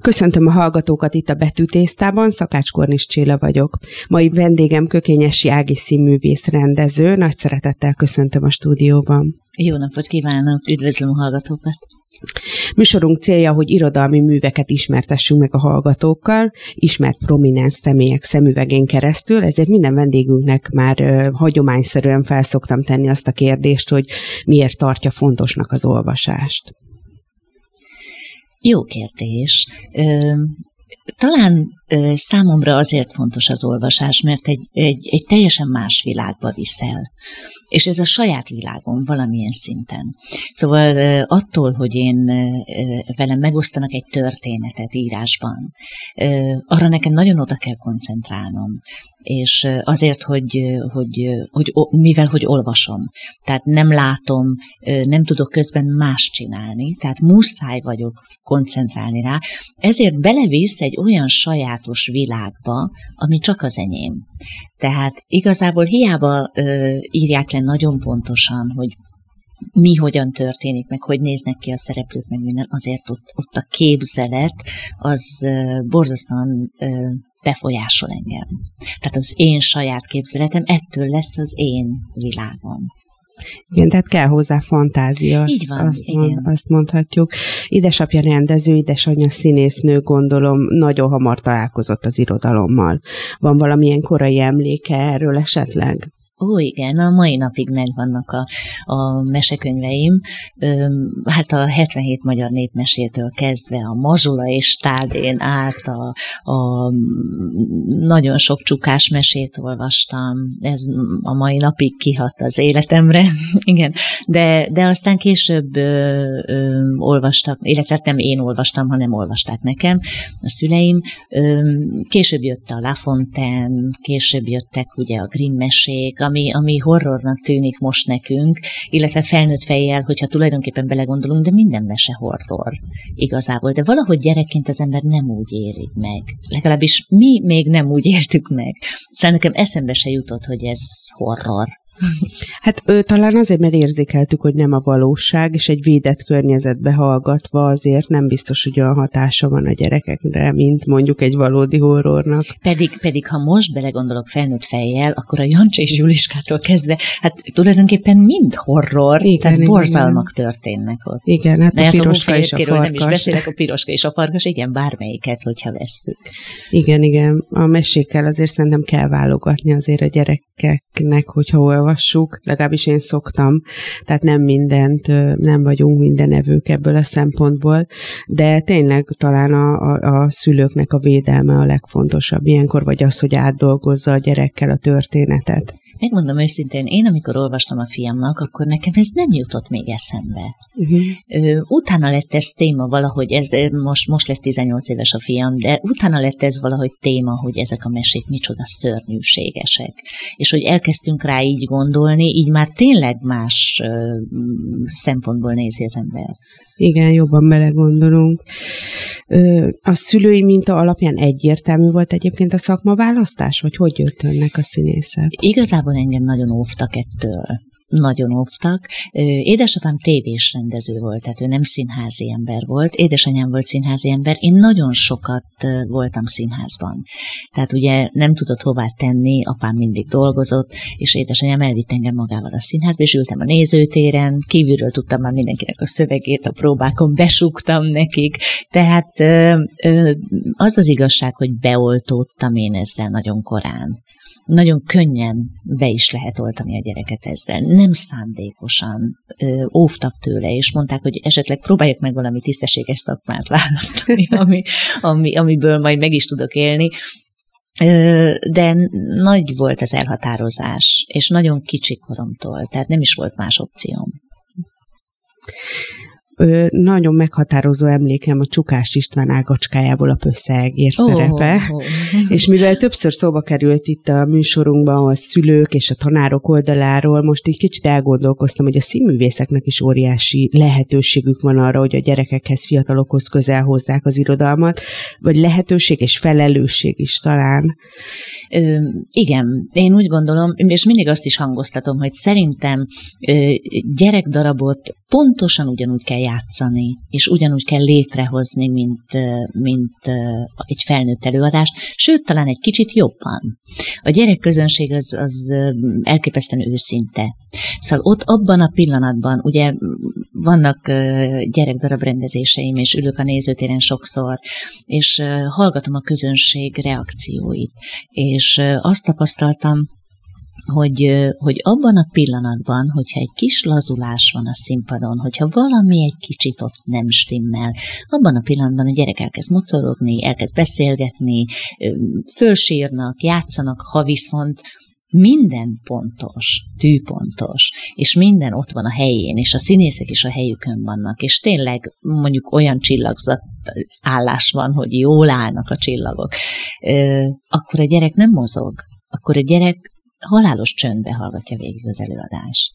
Köszöntöm a hallgatókat itt a Betűtésztában, Szakács Kornis Csilla vagyok. Mai vendégem Kökényesi Ági színművész rendező, nagy szeretettel köszöntöm a stúdióban. Jó napot kívánok, üdvözlöm a hallgatókat! Műsorunk célja, hogy irodalmi műveket ismertessünk meg a hallgatókkal, ismert prominens személyek szemüvegén keresztül, ezért minden vendégünknek már ö, hagyományszerűen felszoktam tenni azt a kérdést, hogy miért tartja fontosnak az olvasást. Jó kérdés. Talán számomra azért fontos az olvasás, mert egy, egy, egy teljesen más világba viszel. És ez a saját világom valamilyen szinten. Szóval attól, hogy én velem megosztanak egy történetet írásban, arra nekem nagyon oda kell koncentrálnom és azért, hogy, hogy, hogy mivel hogy olvasom, tehát nem látom, nem tudok közben más csinálni, tehát muszáj vagyok koncentrálni rá, ezért belevisz egy olyan sajátos világba, ami csak az enyém. Tehát igazából hiába írják le nagyon pontosan, hogy mi hogyan történik, meg hogy néznek ki a szereplők, meg minden, azért ott, ott a képzelet az borzasztóan befolyásol engem. Tehát az én saját képzeletem, ettől lesz az én világom. Igen, tehát kell hozzá fantázia. Így van, azt, igen. Mond, azt mondhatjuk. Édesapja rendező, édesanyja színésznő, gondolom, nagyon hamar találkozott az irodalommal. Van valamilyen korai emléke erről esetleg? Ó, igen, a mai napig megvannak a, a mesekönyveim. Hát a 77 magyar népmesétől kezdve a Mazsula és Tádén át a, a nagyon sok csukás mesét olvastam. Ez a mai napig kihat az életemre. igen, de, de aztán később ö, ö, olvastak, illetve hát nem én olvastam, hanem olvasták nekem a szüleim. Ö, később jött a La Fontaine, később jöttek ugye a Grimm mesék, ami, ami horrornak tűnik most nekünk, illetve felnőtt fejjel, hogyha tulajdonképpen belegondolunk, de minden mese horror igazából. De valahogy gyerekként az ember nem úgy éli meg. Legalábbis mi még nem úgy éltük meg. Szóval nekem eszembe se jutott, hogy ez horror. Hát ő, talán azért, mert érzékeltük, hogy nem a valóság, és egy védett környezetbe hallgatva azért nem biztos, hogy olyan hatása van a gyerekekre, mint mondjuk egy valódi horrornak. Pedig, pedig ha most belegondolok felnőtt fejjel, akkor a Jancsa és Juliskától kezdve, hát tulajdonképpen mind horror, igen, tehát igen, borzalmak igen. történnek ott. Igen, hát De a hát piroska és a farkas. nem is beszélek, a piroska és a farkas, igen, bármelyiket, hogyha vesszük. Igen, igen. A mesékkel azért szerintem kell válogatni azért a gyerekeknek, hogyha olvassuk, legalábbis én szoktam, tehát nem mindent, nem vagyunk minden evők ebből a szempontból, de tényleg talán a, a, a szülőknek a védelme a legfontosabb ilyenkor, vagy az, hogy átdolgozza a gyerekkel a történetet. Megmondom őszintén, én amikor olvastam a fiamnak, akkor nekem ez nem jutott még eszembe. Uh-huh. Utána lett ez téma valahogy, ez most, most lett 18 éves a fiam, de utána lett ez valahogy téma, hogy ezek a mesék micsoda szörnyűségesek. És hogy elkezdtünk rá így gondolni, így már tényleg más szempontból nézi az ember. Igen, jobban belegondolunk. A szülői minta alapján egyértelmű volt egyébként a szakmaválasztás, vagy hogy jött önnek a színészet? Igazából engem nagyon óvtak ettől nagyon óvtak. Édesapám tévés rendező volt, tehát ő nem színházi ember volt. Édesanyám volt színházi ember. Én nagyon sokat voltam színházban. Tehát ugye nem tudott hová tenni, apám mindig dolgozott, és édesanyám elvitt engem magával a színházba, és ültem a nézőtéren, kívülről tudtam már mindenkinek a szövegét, a próbákon besúgtam nekik. Tehát az az igazság, hogy beoltódtam én ezzel nagyon korán nagyon könnyen be is lehet oltani a gyereket ezzel. Nem szándékosan ö, óvtak tőle, és mondták, hogy esetleg próbáljuk meg valami tisztességes szakmát választani, ami, ami, amiből majd meg is tudok élni. De nagy volt az elhatározás, és nagyon kicsi koromtól, tehát nem is volt más opcióm nagyon meghatározó emlékem a Csukás István ágacskájából a pösszeegér oh, szerepe. Oh, oh. És mivel többször szóba került itt a műsorunkban a szülők és a tanárok oldaláról, most így kicsit elgondolkoztam, hogy a színművészeknek is óriási lehetőségük van arra, hogy a gyerekekhez, fiatalokhoz közel hozzák az irodalmat, vagy lehetőség és felelősség is talán. Ö, igen, én úgy gondolom, és mindig azt is hangoztatom, hogy szerintem ö, gyerekdarabot pontosan ugyanúgy kell játszani, és ugyanúgy kell létrehozni, mint, mint egy felnőtt előadást, sőt, talán egy kicsit jobban. A gyerekközönség az, az elképesztően őszinte. Szóval ott abban a pillanatban, ugye vannak gyerekdarab rendezéseim, és ülök a nézőtéren sokszor, és hallgatom a közönség reakcióit, és azt tapasztaltam, hogy, hogy abban a pillanatban, hogyha egy kis lazulás van a színpadon, hogyha valami egy kicsit ott nem stimmel, abban a pillanatban a gyerek elkezd mocorogni, elkezd beszélgetni, fölsírnak, játszanak, ha viszont minden pontos, tűpontos, és minden ott van a helyén, és a színészek is a helyükön vannak, és tényleg mondjuk olyan csillagzat állás van, hogy jól állnak a csillagok, akkor a gyerek nem mozog, akkor a gyerek halálos csöndbe hallgatja végig az előadást.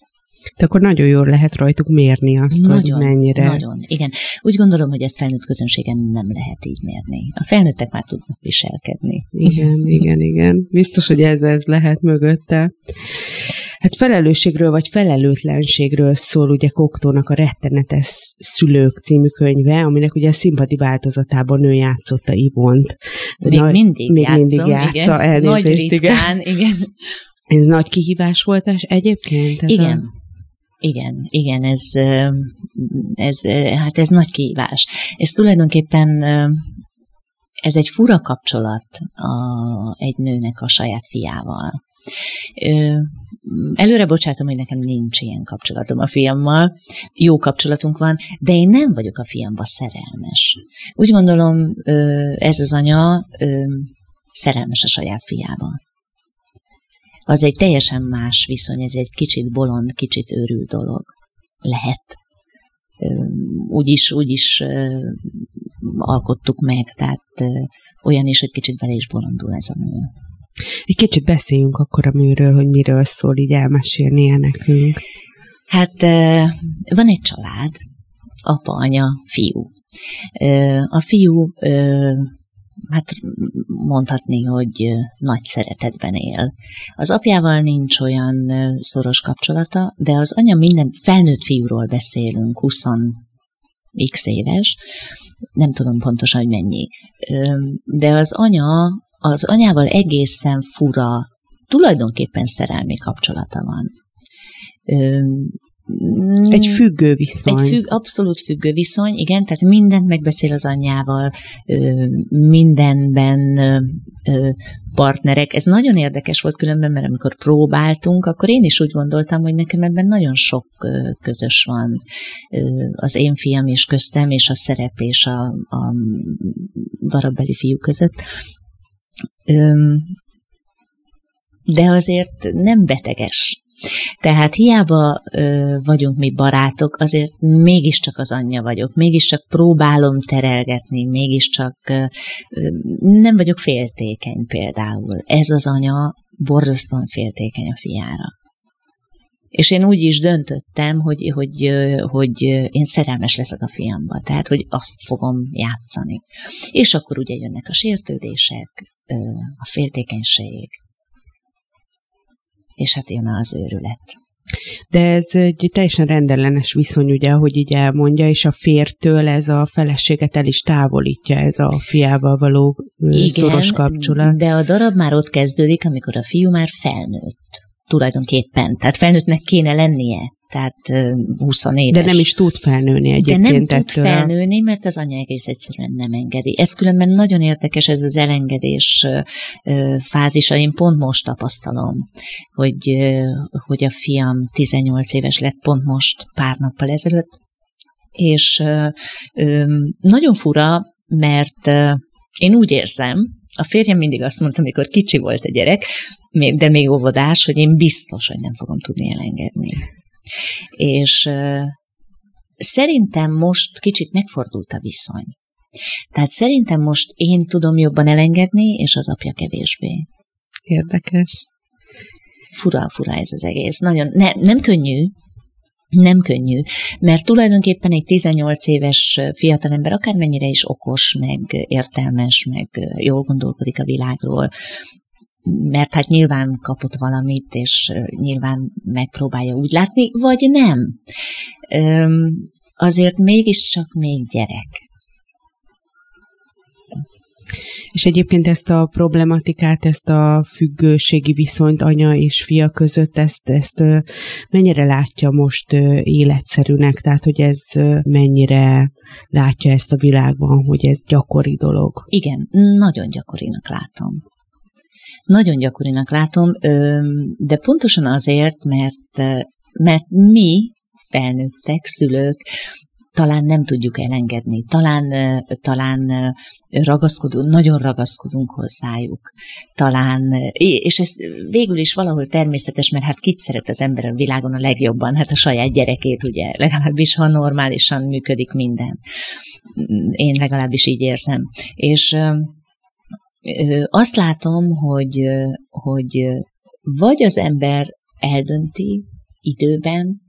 De akkor nagyon jól lehet rajtuk mérni azt, nagyon, hogy mennyire. Nagyon, igen. Úgy gondolom, hogy ezt felnőtt közönségen nem lehet így mérni. A felnőttek már tudnak viselkedni. Igen, igen, igen. Biztos, hogy ez, ez lehet mögötte. Hát felelősségről vagy felelőtlenségről szól ugye Koktónak a Rettenetes Szülők című könyve, aminek ugye a színpadi változatában ő játszotta Ivont. Még Na, mindig még játszom, mindig játsza, igen. elnézést, Nagy ritkán, igen. igen. Ez nagy kihívás volt és egyébként? Ez igen. A... Igen, igen, ez, ez, hát ez nagy kihívás. Ez tulajdonképpen ez egy fura kapcsolat a, egy nőnek a saját fiával. Előre bocsátom, hogy nekem nincs ilyen kapcsolatom a fiammal, jó kapcsolatunk van, de én nem vagyok a fiamba szerelmes. Úgy gondolom, ez az anya szerelmes a saját fiába az egy teljesen más viszony, ez egy kicsit bolond, kicsit őrült dolog. Lehet. Úgy is, úgy is alkottuk meg, tehát olyan is, hogy kicsit bele is bolondul ez a nő. Egy kicsit beszéljünk akkor a műről, hogy miről szól, így elmesélnie nekünk. Hát van egy család, apa, anya, fiú. A fiú hát mondhatni, hogy nagy szeretetben él. Az apjával nincs olyan szoros kapcsolata, de az anya minden felnőtt fiúról beszélünk, 20 x éves, nem tudom pontosan, hogy mennyi. De az anya, az anyával egészen fura, tulajdonképpen szerelmi kapcsolata van. Egy függő viszony. Egy függ, abszolút függő viszony, igen, tehát mindent megbeszél az anyjával, mindenben partnerek. Ez nagyon érdekes volt különben, mert amikor próbáltunk, akkor én is úgy gondoltam, hogy nekem ebben nagyon sok közös van az én fiam és köztem, és a szerep és a, a darabbeli fiú között. De azért nem beteges tehát hiába ö, vagyunk mi barátok, azért mégiscsak az anyja vagyok, mégiscsak próbálom terelgetni, mégiscsak ö, nem vagyok féltékeny például. Ez az anya borzasztóan féltékeny a fiára. És én úgy is döntöttem, hogy, hogy, hogy én szerelmes leszek a fiamba, tehát, hogy azt fogom játszani. És akkor ugye jönnek a sértődések, a féltékenység, és hát jön az őrület. De ez egy teljesen rendellenes viszony, ugye, ahogy így elmondja, és a fértől ez a feleséget el is távolítja, ez a fiával való Igen, szoros kapcsolat. de a darab már ott kezdődik, amikor a fiú már felnőtt tulajdonképpen. Tehát felnőttnek kéne lennie tehát 20 éves. De nem is tud felnőni egyébként De nem tud felnőni, mert az anya egész egyszerűen nem engedi. Ez különben nagyon érdekes, ez az elengedés fázisa. Én pont most tapasztalom, hogy, hogy a fiam 18 éves lett pont most pár nappal ezelőtt, és nagyon fura, mert én úgy érzem, a férjem mindig azt mondta, amikor kicsi volt a gyerek, de még óvodás, hogy én biztos, hogy nem fogom tudni elengedni. És szerintem most kicsit megfordult a viszony. Tehát szerintem most én tudom jobban elengedni, és az apja kevésbé. Érdekes. Fura, fura ez az egész. Nagyon, ne, nem könnyű, nem könnyű, mert tulajdonképpen egy 18 éves fiatalember akármennyire is okos, meg értelmes, meg jól gondolkodik a világról, mert hát nyilván kapott valamit, és nyilván megpróbálja úgy látni, vagy nem. Azért mégiscsak még gyerek. És egyébként ezt a problematikát, ezt a függőségi viszonyt anya és fia között, ezt, ezt mennyire látja most életszerűnek? Tehát, hogy ez mennyire látja ezt a világban, hogy ez gyakori dolog? Igen, nagyon gyakorinak látom. Nagyon gyakorinak látom, de pontosan azért, mert, mert mi, felnőttek, szülők talán nem tudjuk elengedni, talán, talán ragaszkodunk, nagyon ragaszkodunk hozzájuk, talán, és ez végül is valahol természetes, mert hát kit szeret az ember a világon a legjobban? Hát a saját gyerekét, ugye, legalábbis ha normálisan működik minden. Én legalábbis így érzem. És azt látom, hogy, hogy vagy az ember eldönti időben,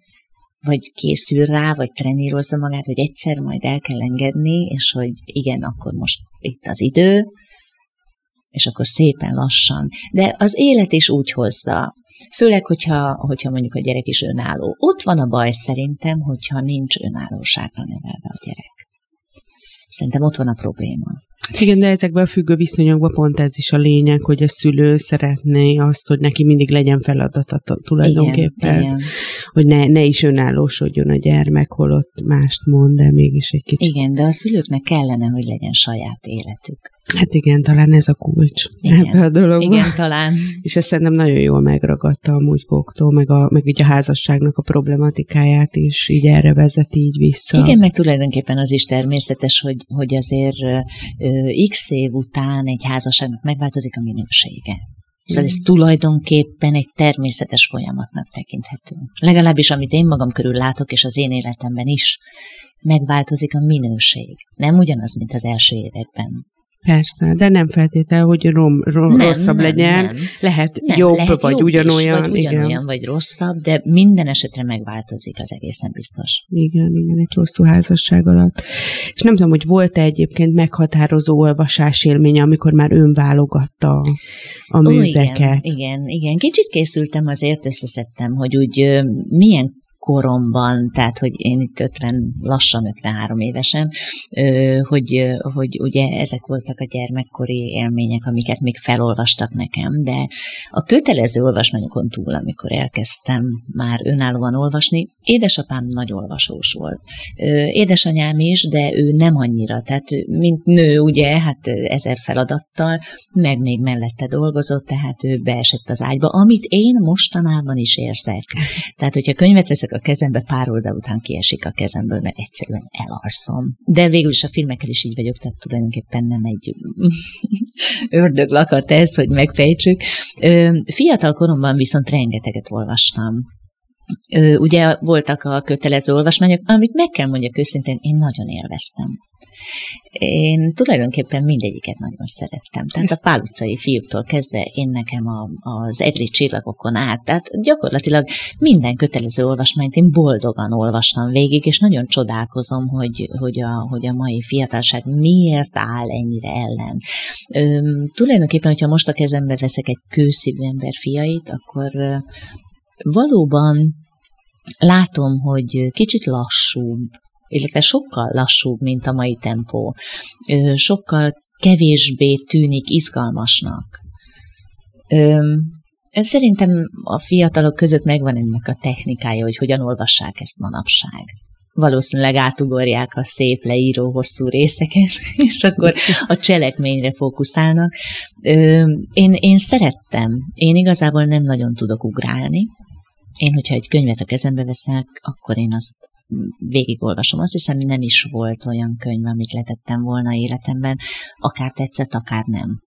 vagy készül rá, vagy trenírozza magát, hogy egyszer majd el kell engedni, és hogy igen, akkor most itt az idő, és akkor szépen lassan. De az élet is úgy hozza, főleg, hogyha, hogyha mondjuk a gyerek is önálló. Ott van a baj szerintem, hogyha nincs önállóságra nevelve a gyerek. Szerintem ott van a probléma. Igen, de ezekben a függő viszonyokban pont ez is a lényeg, hogy a szülő szeretné azt, hogy neki mindig legyen feladata tulajdonképpen. Igen, igen. Hogy ne, ne is önállósodjon a gyermek, holott mást mond, de mégis egy kicsit. Igen, de a szülőknek kellene, hogy legyen saját életük. Hát igen, talán ez a kulcs igen, ebbe a dologba. Igen, talán. És ezt szerintem nagyon jól megragadta amúgy Koktól, meg, a, meg így a házasságnak a problematikáját is így erre vezeti így vissza. Igen, meg tulajdonképpen az is természetes, hogy, hogy azért ö, x év után egy házasságnak megváltozik a minősége. Szóval ez tulajdonképpen egy természetes folyamatnak tekinthető. Legalábbis amit én magam körül látok, és az én életemben is, megváltozik a minőség. Nem ugyanaz, mint az első években. Persze, de nem feltétel, hogy rom, rom, nem, rosszabb nem, legyen. Nem. Lehet nem, jobb, lehet vagy jobb ugyanolyan. Is, vagy ugyanolyan, igen. vagy rosszabb, de minden esetre megváltozik, az egészen biztos. Igen, igen, egy hosszú házasság alatt. És nem tudom, hogy volt-e egyébként meghatározó olvasás élménye, amikor már ön válogatta a műveket. Ó, igen, igen, igen. Kicsit készültem, azért összeszedtem, hogy úgy milyen koromban, tehát hogy én itt 50, lassan 53 évesen, hogy, hogy ugye ezek voltak a gyermekkori élmények, amiket még felolvastak nekem, de a kötelező olvasmányokon túl, amikor elkezdtem már önállóan olvasni, édesapám nagy olvasós volt. Édesanyám is, de ő nem annyira, tehát mint nő, ugye, hát ezer feladattal, meg még mellette dolgozott, tehát ő beesett az ágyba, amit én mostanában is érzek. Tehát, hogyha könyvet veszek a kezembe, pár oldal után kiesik a kezemből, mert egyszerűen elalszom. De végül is a filmekkel is így vagyok, tehát tulajdonképpen nem egy ördöglakat ez, hogy megfejtsük. Fiatal koromban viszont rengeteget olvastam. Ugye voltak a kötelező olvasmányok, amit meg kell mondjak őszintén, én nagyon élveztem. Én tulajdonképpen mindegyiket nagyon szerettem. Tehát a Pál utcai fiúktól kezdve én nekem a, az egri csillagokon át, tehát gyakorlatilag minden kötelező olvasmányt én boldogan olvastam végig, és nagyon csodálkozom, hogy, hogy, a, hogy a mai fiatalság miért áll ennyire ellen. Üm, tulajdonképpen, hogyha most a kezembe veszek egy kőszívű ember fiait, akkor valóban látom, hogy kicsit lassúbb, illetve sokkal lassúbb, mint a mai tempó. Sokkal kevésbé tűnik izgalmasnak. Szerintem a fiatalok között megvan ennek a technikája, hogy hogyan olvassák ezt manapság. Valószínűleg átugorják a szép leíró hosszú részeket, és akkor a cselekményre fókuszálnak. Én, én szerettem. Én igazából nem nagyon tudok ugrálni. Én, hogyha egy könyvet a kezembe veszek, akkor én azt végigolvasom. Azt hiszem, nem is volt olyan könyv, amit letettem volna életemben, akár tetszett, akár nem.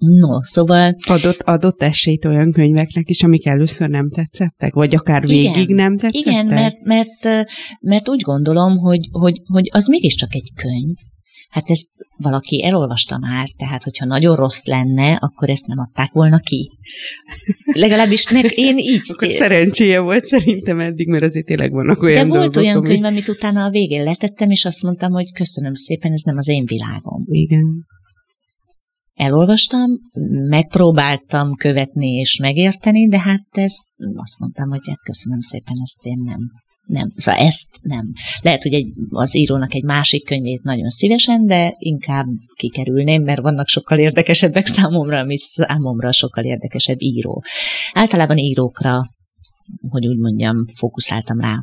No, szóval... Adott, adott esélyt olyan könyveknek is, amik először nem tetszettek? Vagy akár végig igen, nem tetszettek? Igen, mert, mert, mert úgy gondolom, hogy, hogy, hogy az mégiscsak egy könyv, hát ezt valaki elolvasta már, tehát hogyha nagyon rossz lenne, akkor ezt nem adták volna ki. Legalábbis nek, én így... Akkor szerencséje volt szerintem eddig, mert azért tényleg vannak olyan De volt olyan ami... könyv, amit utána a végén letettem, és azt mondtam, hogy köszönöm szépen, ez nem az én világom. Igen. elolvastam, megpróbáltam követni és megérteni, de hát ezt azt mondtam, hogy hát köszönöm szépen, ezt én nem. Nem, szóval ezt nem. Lehet, hogy egy, az írónak egy másik könyvét nagyon szívesen, de inkább kikerülném, mert vannak sokkal érdekesebbek számomra, ami számomra sokkal érdekesebb író. Általában írókra, hogy úgy mondjam, fókuszáltam rá.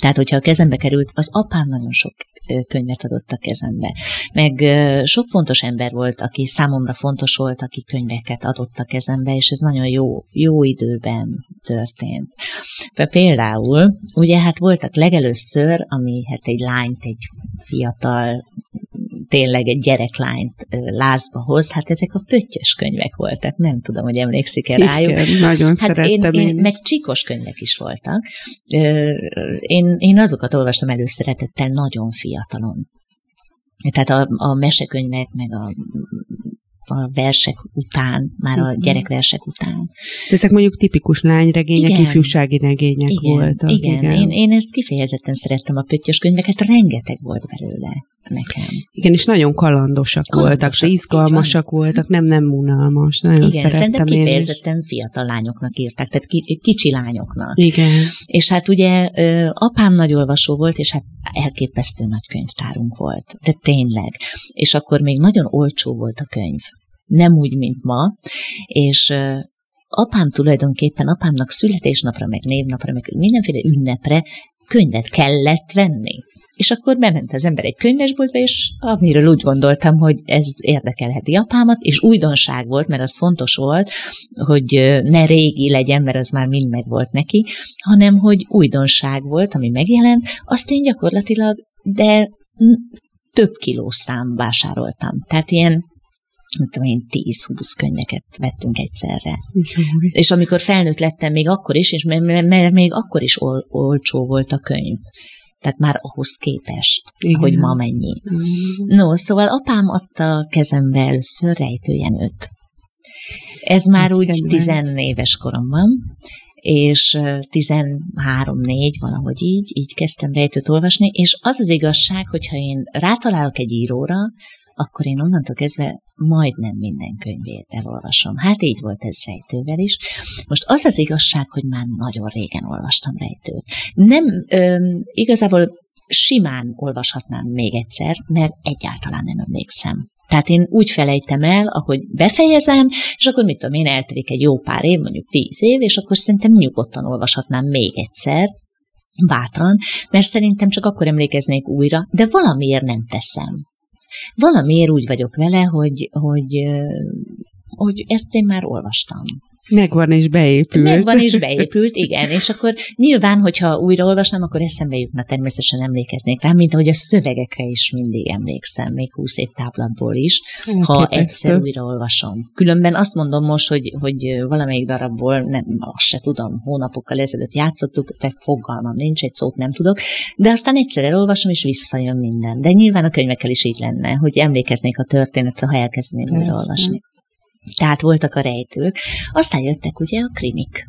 Tehát, hogyha a kezembe került, az apám nagyon sok könyvet adott a kezembe. Meg sok fontos ember volt, aki számomra fontos volt, aki könyveket adott a kezembe, és ez nagyon jó, jó időben történt. Például, ugye hát voltak legelőször, ami hát egy lányt, egy fiatal tényleg egy gyereklányt lázba hoz, hát ezek a pöttyös könyvek voltak, nem tudom, hogy emlékszik-e rájuk. Igen, nagyon hát szerettem én, én, én Meg csikos könyvek is voltak. Én, én azokat olvastam előszeretettel nagyon fiatalon. Tehát a, a mesekönyvek, meg a a versek után, már a mhm. gyerekversek után. De ezek mondjuk tipikus lányregények, igen. ifjúsági regények igen, voltak. Igen, igen. Én, én ezt kifejezetten szerettem a pöttyös könyveket, rengeteg volt belőle nekem. Igen, és nagyon kalandosak, kalandosak voltak, izgalmasak voltak, nem, nem unalmas. Nagyon Igen, szerettem én kifejezetten fiatal lányoknak írták, tehát kicsi lányoknak. Igen. És hát ugye apám nagy olvasó volt, és hát elképesztő nagy könyvtárunk volt. De tényleg. És akkor még nagyon olcsó volt a könyv. Nem úgy, mint ma. És apám tulajdonképpen, apámnak születésnapra, meg névnapra, meg mindenféle ünnepre könyvet kellett venni. És akkor bement az ember egy könyvesboltba, és amiről úgy gondoltam, hogy ez érdekelheti apámat, és újdonság volt, mert az fontos volt, hogy ne régi legyen, mert az már mind meg volt neki, hanem hogy újdonság volt, ami megjelent, azt én gyakorlatilag, de több kilós szám vásároltam. Tehát ilyen tudom én, 10-20 könyveket vettünk egyszerre. Jó. És amikor felnőtt lettem, még akkor is, és mert még akkor is ol, olcsó volt a könyv. Tehát már ahhoz képest, Igen. hogy ma mennyi. Igen. No, szóval apám adta kezembe először rejtőjenőt. Ez már hát, úgy kedvenc. éves koromban, és 13-4, valahogy így, így kezdtem rejtőt olvasni, és az az igazság, hogyha én rátalálok egy íróra, akkor én onnantól kezdve majdnem minden könyvét elolvasom. Hát így volt ez rejtővel is. Most az az igazság, hogy már nagyon régen olvastam rejtőt. Nem, öm, igazából simán olvashatnám még egyszer, mert egyáltalán nem emlékszem. Tehát én úgy felejtem el, ahogy befejezem, és akkor mit tudom én, eltelik egy jó pár év, mondjuk tíz év, és akkor szerintem nyugodtan olvashatnám még egyszer, bátran, mert szerintem csak akkor emlékeznék újra, de valamiért nem teszem valamiért úgy vagyok vele, hogy, hogy, hogy ezt én már olvastam. Megvan és beépült. Megvan és beépült, igen. És akkor nyilván, hogyha újra olvasnám, akkor eszembe jutna, természetesen emlékeznék rá, mint ahogy a szövegekre is mindig emlékszem, még húsz év táblatból is, ha Képesztő. egyszer újra olvasom. Különben azt mondom most, hogy, hogy valamelyik darabból, nem, azt se tudom, hónapokkal ezelőtt játszottuk, tehát fogalmam nincs, egy szót nem tudok, de aztán egyszer elolvasom, és visszajön minden. De nyilván a könyvekkel is így lenne, hogy emlékeznék a történetre, ha elkezdeném újra olvasni. Tehát voltak a rejtők. Aztán jöttek ugye a krimik.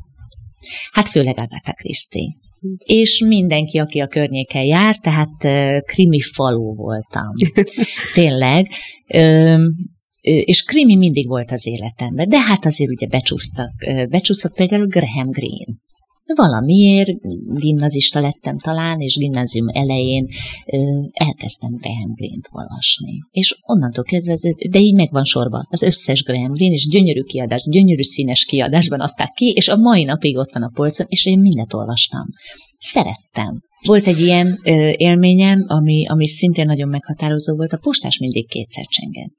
Hát főleg Agatha Christie. És mindenki, aki a környéken jár, tehát krimi faló voltam. Tényleg. És krimi mindig volt az életemben, de hát azért ugye becsúsztak, becsúszott például Graham Greene. Valamiért gimnazista lettem talán, és gimnázium elején elkezdtem Graham Greene-t olvasni. És onnantól kezdve, de így megvan sorba, az összes Graham Greene, és gyönyörű kiadás, gyönyörű színes kiadásban adták ki, és a mai napig ott van a polcon, és én mindent olvastam. Szerettem. Volt egy ilyen ö, élményem, ami, ami szintén nagyon meghatározó volt, a postás mindig kétszer csenged.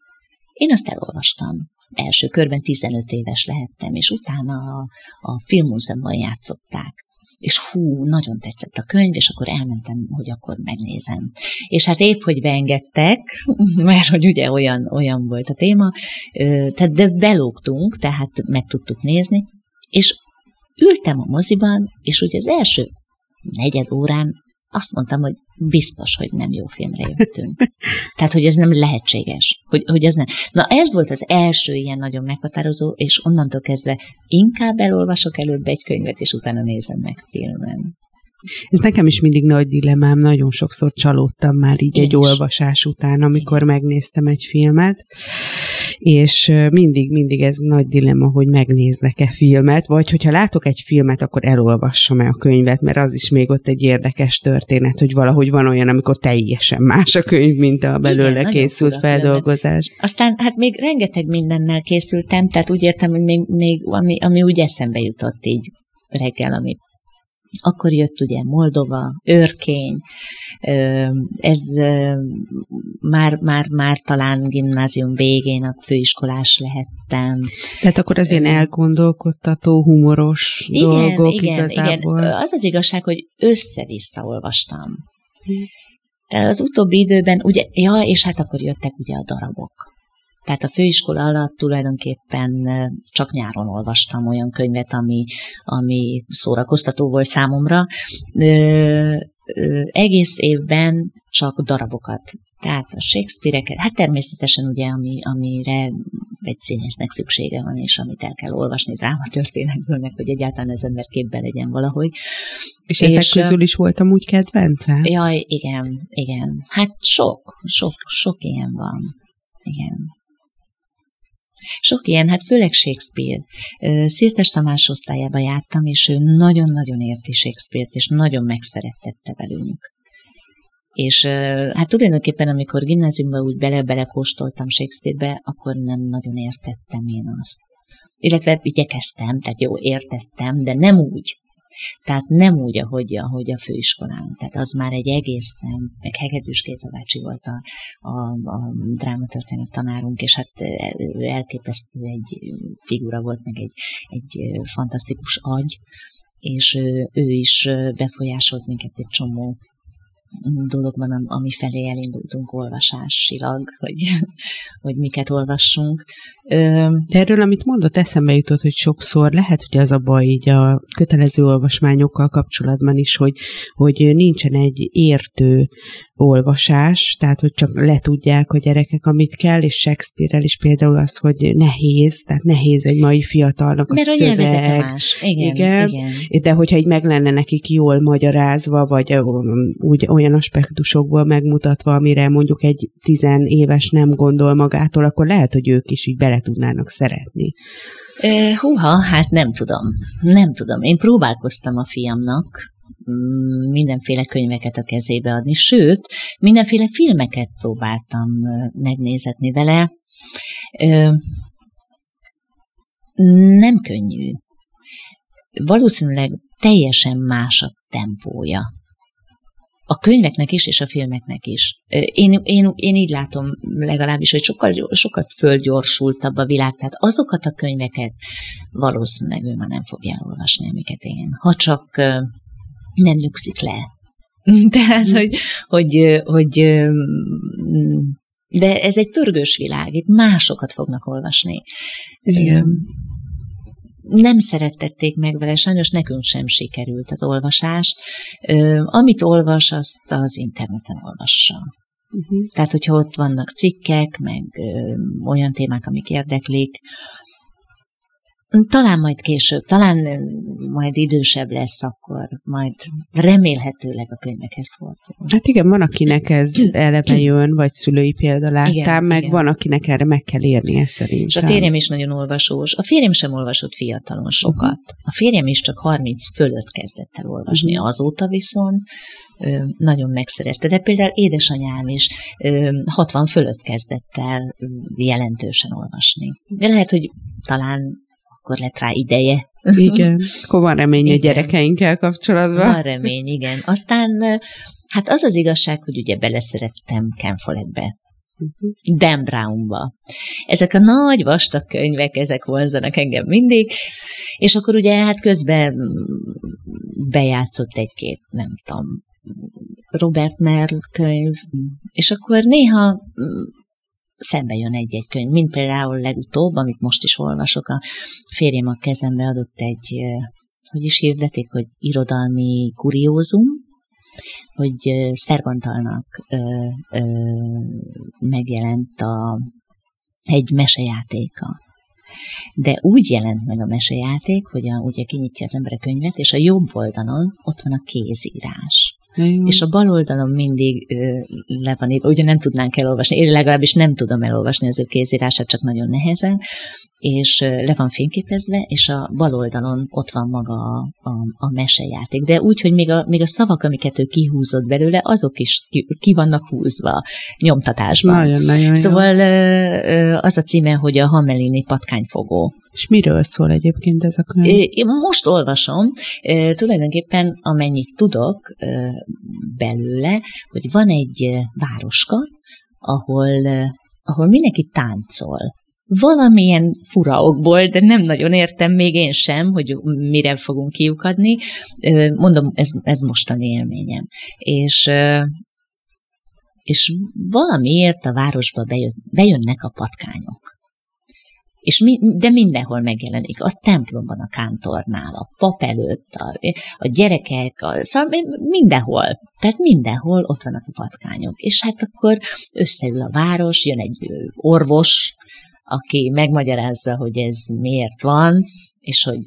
Én azt elolvastam első körben 15 éves lehettem, és utána a, a filmmúzeumban játszották. És hú, nagyon tetszett a könyv, és akkor elmentem, hogy akkor megnézem. És hát épp, hogy beengedtek, mert hogy ugye olyan, olyan volt a téma, tehát de belógtunk, tehát meg tudtuk nézni, és ültem a moziban, és ugye az első negyed órán azt mondtam, hogy biztos, hogy nem jó filmre jöttünk. Tehát, hogy ez nem lehetséges. Hogy, hogy ez nem. Na, ez volt az első ilyen nagyon meghatározó, és onnantól kezdve inkább elolvasok előbb egy könyvet, és utána nézem meg filmen. Ez nekem is mindig nagy dilemmám, nagyon sokszor csalódtam már így Én egy is. olvasás után, amikor megnéztem egy filmet. És mindig, mindig ez nagy dilemma, hogy megnéznek-e filmet, vagy hogyha látok egy filmet, akkor elolvassam-e a könyvet, mert az is még ott egy érdekes történet, hogy valahogy van olyan, amikor teljesen más a könyv, mint a belőle Igen, készült feldolgozás. Aztán hát még rengeteg mindennel készültem, tehát úgy értem, hogy még, még ami, ami úgy eszembe jutott így reggel, amit akkor jött ugye Moldova, Örkény, ez már, már, már talán gimnázium végén a főiskolás lehettem. Tehát akkor az ilyen elgondolkodtató, humoros igen, dolgok igen, igazából. Igen, az az igazság, hogy össze-vissza olvastam. Tehát az utóbbi időben, ugye, ja, és hát akkor jöttek ugye a darabok. Tehát a főiskola alatt tulajdonképpen csak nyáron olvastam olyan könyvet, ami, ami szórakoztató volt számomra. Ö, ö, egész évben csak darabokat. Tehát a Shakespeare-eket, hát természetesen ugye, ami, amire egy színésznek szüksége van, és amit el kell olvasni drámatörténetből, meg hogy egyáltalán az ember képben legyen valahogy. És, és ezek közül is voltam úgy kedvence? Jaj, igen, igen. Hát sok, sok, sok ilyen van. Igen. Sok ilyen, hát főleg Shakespeare. Szirtes Tamás osztályába jártam, és ő nagyon-nagyon érti Shakespeare-t, és nagyon megszerettette velünk. És hát tulajdonképpen, amikor gimnáziumban úgy bele-bele kóstoltam Shakespeare-be, akkor nem nagyon értettem én azt. Illetve igyekeztem, tehát jó, értettem, de nem úgy, tehát nem úgy, ahogy, ahogy a főiskolán. Tehát az már egy egészen, meg Hegedűs Géza bácsi volt a, a, a drámatörténet tanárunk, és hát elképesztő egy figura volt, meg egy, egy fantasztikus agy, és ő is befolyásolt minket egy csomó dologban, ami felé elindultunk olvasásilag, hogy, hogy miket olvassunk. De erről, amit mondott, eszembe jutott, hogy sokszor lehet, hogy az a baj így a kötelező olvasmányokkal kapcsolatban is, hogy, hogy nincsen egy értő olvasás, tehát hogy csak letudják a gyerekek, amit kell, és Shakespeare-rel is például az, hogy nehéz, tehát nehéz egy mai fiatalnak a Mert szöveg. A más. Igen, igen, igen. De hogyha egy meg lenne nekik jól magyarázva, vagy úgy olyan aspektusokból megmutatva, amire mondjuk egy tizenéves nem gondol magától, akkor lehet, hogy ők is így bele tudnának szeretni. Húha, hát nem tudom. Nem tudom. Én próbálkoztam a fiamnak, Mm, mindenféle könyveket a kezébe adni, sőt, mindenféle filmeket próbáltam megnézetni vele. Nem könnyű. Valószínűleg teljesen más a tempója. A könyveknek is, és a filmeknek is. Én, én, én így látom legalábbis, hogy sokkal, sokkal földgyorsultabb a világ, tehát azokat a könyveket valószínűleg ő már nem fogja elolvasni, amiket én. Ha csak nem nyugszik le. Tehát, hogy, hogy, hogy de ez egy pörgős világ, itt másokat fognak olvasni. Igen. Nem szerettették meg vele, sajnos nekünk sem sikerült az olvasást. Amit olvas, azt az interneten olvassa. Uh-huh. Tehát, hogyha ott vannak cikkek, meg ö, olyan témák, amik érdeklik, talán majd később, talán majd idősebb lesz, akkor majd remélhetőleg a könyvekhez fordul. Hát igen, van, akinek ez eleve jön, vagy szülői példa láttam, igen, meg igen. van, akinek erre meg kell érnie szerintem. És a férjem is nagyon olvasós. A férjem sem olvasott fiatalon sokat. Uh-huh. A férjem is csak 30 fölött kezdett el olvasni. Uh-huh. Azóta viszont nagyon megszerette. De például édesanyám is 60 fölött kezdett el jelentősen olvasni. De lehet, hogy talán akkor lett rá ideje. Igen, akkor van remény igen. a gyerekeinkkel kapcsolatban. Van remény, igen. Aztán hát az az igazság, hogy ugye beleszerettem Ken Follettbe. Uh-huh. Dan Brownba. Ezek a nagy vastag könyvek, ezek vonzanak engem mindig, és akkor ugye hát közben bejátszott egy-két, nem tudom, Robert Merl könyv, és akkor néha szembe jön egy-egy könyv, mint például legutóbb, amit most is olvasok, a férjem a kezembe adott egy, hogy is hirdetik, hogy irodalmi kuriózum, hogy Szervantalnak ö, ö, megjelent a, egy mesejátéka. De úgy jelent meg a mesejáték, hogy a, ugye kinyitja az ember a könyvet, és a jobb oldalon ott van a kézírás. Jó. És a bal oldalon mindig ö, le van írva, ugye nem tudnánk elolvasni, én legalábbis nem tudom elolvasni az ő kézírását, csak nagyon nehezen, és le van fényképezve, és a bal oldalon ott van maga a, a, a mesejáték. De úgy, hogy még a, még a szavak, amiket ő kihúzott belőle, azok is ki, ki vannak húzva nyomtatásban. Nagyon, nagyon szóval jó. az a címe, hogy a Hamelini patkányfogó. És miről szól egyébként ez a könyv? Én most olvasom, tulajdonképpen amennyit tudok belőle, hogy van egy városka, ahol, ahol mindenki táncol valamilyen fura okból, de nem nagyon értem még én sem, hogy mire fogunk kiukadni. Mondom, ez, ez mostani élményem. És, és valamiért a városba bejön, bejönnek a patkányok. És mi, de mindenhol megjelenik. A templomban, a kántornál, a pap előtt, a, a gyerekek, a, szóval mindenhol. Tehát mindenhol ott vannak a patkányok. És hát akkor összeül a város, jön egy orvos, aki megmagyarázza, hogy ez miért van, és hogy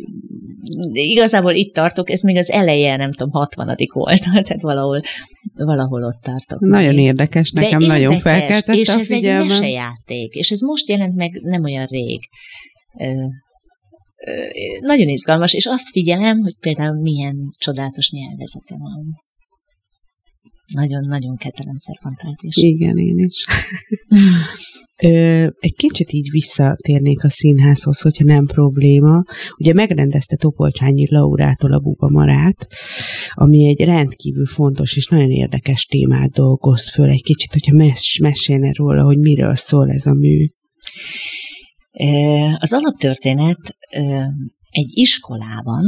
igazából itt tartok, ez még az eleje, nem tudom, 60 volt, tehát valahol, valahol ott tartok. Nagyon még. érdekes, nekem De nagyon felkeltett És a ez figyelmem. egy mesejáték, és ez most jelent meg nem olyan rég. Ö, ö, nagyon izgalmas, és azt figyelem, hogy például milyen csodálatos nyelvezete van. Nagyon-nagyon kedvelem Szerpantát is. Igen, én is. Ö, egy kicsit így visszatérnék a színházhoz, hogyha nem probléma. Ugye megrendezte Topolcsányi Laurától a Buba Marát, ami egy rendkívül fontos és nagyon érdekes témát dolgoz föl. Egy kicsit, hogyha mes- mesélne róla, hogy miről szól ez a mű. Az alaptörténet egy iskolában,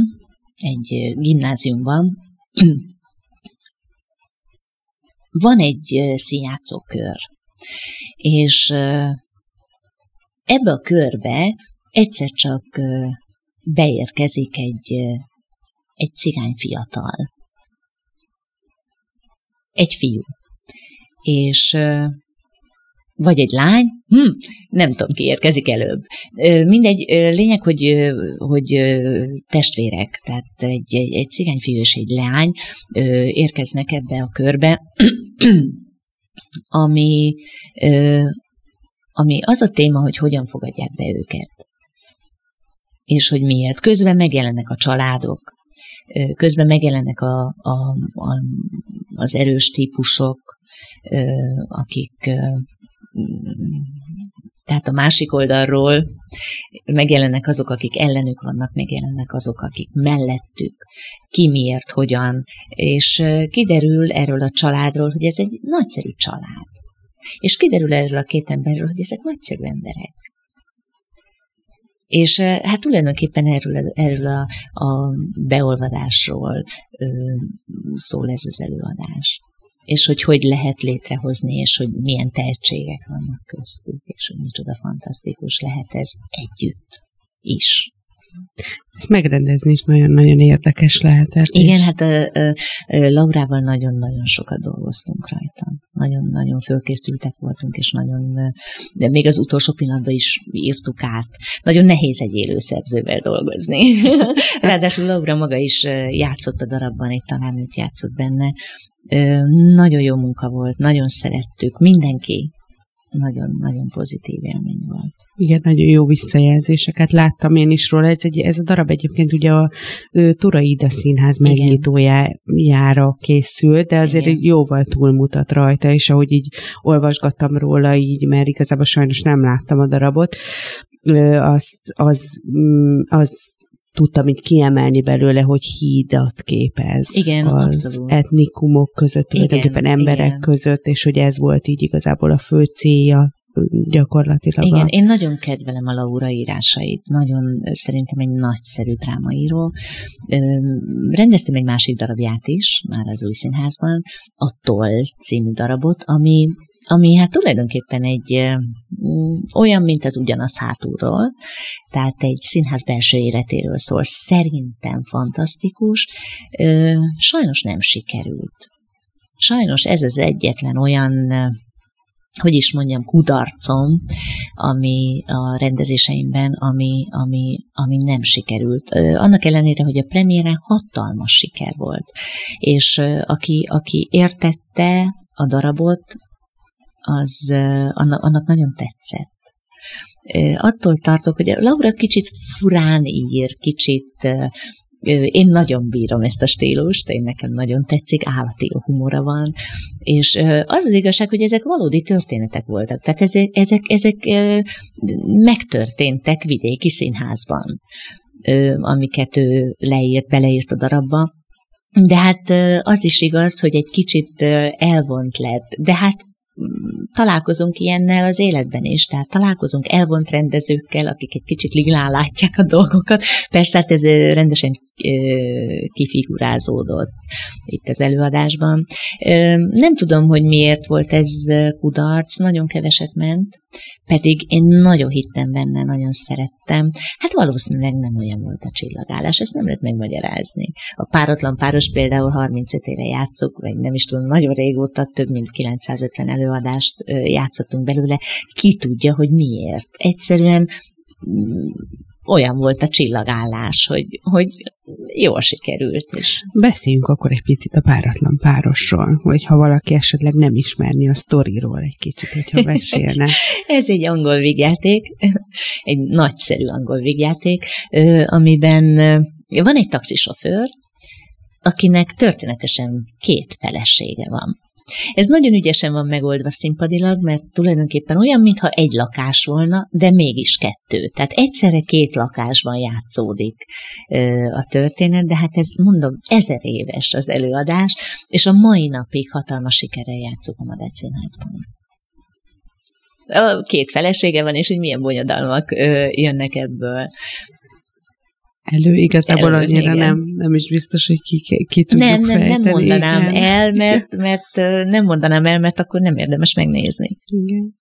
egy gimnáziumban van egy színjátszókör, és ebbe a körbe egyszer csak beérkezik egy, egy cigány fiatal. Egy fiú. És vagy egy lány, hm, nem tudom, ki érkezik előbb. Mindegy, lényeg, hogy, hogy testvérek, tehát egy, egy, egy cigányfiú és egy lány érkeznek ebbe a körbe, ami, ami az a téma, hogy hogyan fogadják be őket. És hogy miért. Közben megjelennek a családok, közben megjelennek a, a, a, az erős típusok, akik tehát a másik oldalról megjelennek azok, akik ellenük vannak, megjelennek azok, akik mellettük, ki miért, hogyan, és kiderül erről a családról, hogy ez egy nagyszerű család. És kiderül erről a két emberről, hogy ezek nagyszerű emberek. És hát tulajdonképpen erről, erről a, a beolvadásról ö, szól ez az előadás és hogy hogy lehet létrehozni, és hogy milyen tehetségek vannak köztük, és hogy micsoda fantasztikus lehet ez együtt is. Ezt megrendezni is nagyon-nagyon érdekes lehetett. Igen, és... hát uh, uh, Laurával nagyon-nagyon sokat dolgoztunk rajta. Nagyon-nagyon fölkészültek voltunk, és nagyon, de még az utolsó pillanatban is írtuk át. Nagyon nehéz egy élőszerzővel dolgozni. Ráadásul Laura maga is játszott a darabban, egy tanárnőt játszott benne, nagyon jó munka volt, nagyon szerettük, mindenki nagyon-nagyon pozitív élmény volt. Igen, nagyon jó visszajelzéseket láttam én is róla. Ez, egy, ez a darab egyébként ugye a Turaida Színház megnyitójára készült, de azért Igen. jóval túlmutat rajta, és ahogy így olvasgattam róla így, mert igazából sajnos nem láttam a darabot, az, az, mm, az tudtam így kiemelni belőle, hogy hídat képez igen, az abszolút. etnikumok között, tulajdonképpen emberek igen. között, és hogy ez volt így igazából a fő célja gyakorlatilag. Igen, a... én nagyon kedvelem a Laura írásait, nagyon szerintem egy nagyszerű drámaíró. Rendeztem egy másik darabját is, már az új színházban, a Toll című darabot, ami ami hát tulajdonképpen egy olyan, mint az ugyanaz hátulról, tehát egy színház belső életéről szól, szerintem fantasztikus, sajnos nem sikerült. Sajnos ez az egyetlen olyan hogy is mondjam, kudarcom, ami a rendezéseimben, ami, ami, ami nem sikerült. Annak ellenére, hogy a premiére hatalmas siker volt. És aki, aki értette a darabot, az annak, nagyon tetszett. Attól tartok, hogy Laura kicsit furán ír, kicsit én nagyon bírom ezt a stílust, én nekem nagyon tetszik, állati humora van, és az az igazság, hogy ezek valódi történetek voltak, tehát ezek, ezek, ezek megtörténtek vidéki színházban, amiket ő leírt, beleírt a darabba, de hát az is igaz, hogy egy kicsit elvont lett, de hát találkozunk ilyennel az életben is, tehát találkozunk elvont rendezőkkel, akik egy kicsit liglán látják a dolgokat. Persze hát ez rendesen kifigurázódott itt az előadásban. Nem tudom, hogy miért volt ez kudarc, nagyon keveset ment, pedig én nagyon hittem benne, nagyon szerettem. Hát valószínűleg nem olyan volt a csillagállás, ezt nem lehet megmagyarázni. A páratlan páros például 35 éve játszok, vagy nem is tudom, nagyon régóta több mint 950 előadást játszottunk belőle. Ki tudja, hogy miért. Egyszerűen mm, olyan volt a csillagállás, hogy, hogy jól sikerült is. Beszéljünk akkor egy picit a páratlan párosról, vagy ha valaki esetleg nem ismerni a sztoriról egy kicsit, hogyha mesélne. Ez egy angol vígjáték, egy nagyszerű angol vígjáték, amiben van egy taxisofőr, akinek történetesen két felesége van. Ez nagyon ügyesen van megoldva színpadilag, mert tulajdonképpen olyan, mintha egy lakás volna, de mégis kettő. Tehát egyszerre két lakásban játszódik a történet, de hát ez mondom, ezer éves az előadás, és a mai napig hatalmas sikerrel játszunk a Madács Színházban. Két felesége van, és hogy milyen bonyodalmak jönnek ebből. Elő, igazából elő, annyira nem, nem is biztos, hogy ki, ki tudjuk Nem, nem, nem mondanám igen. el, mert, mert nem mondanám el, mert akkor nem érdemes megnézni. Igen.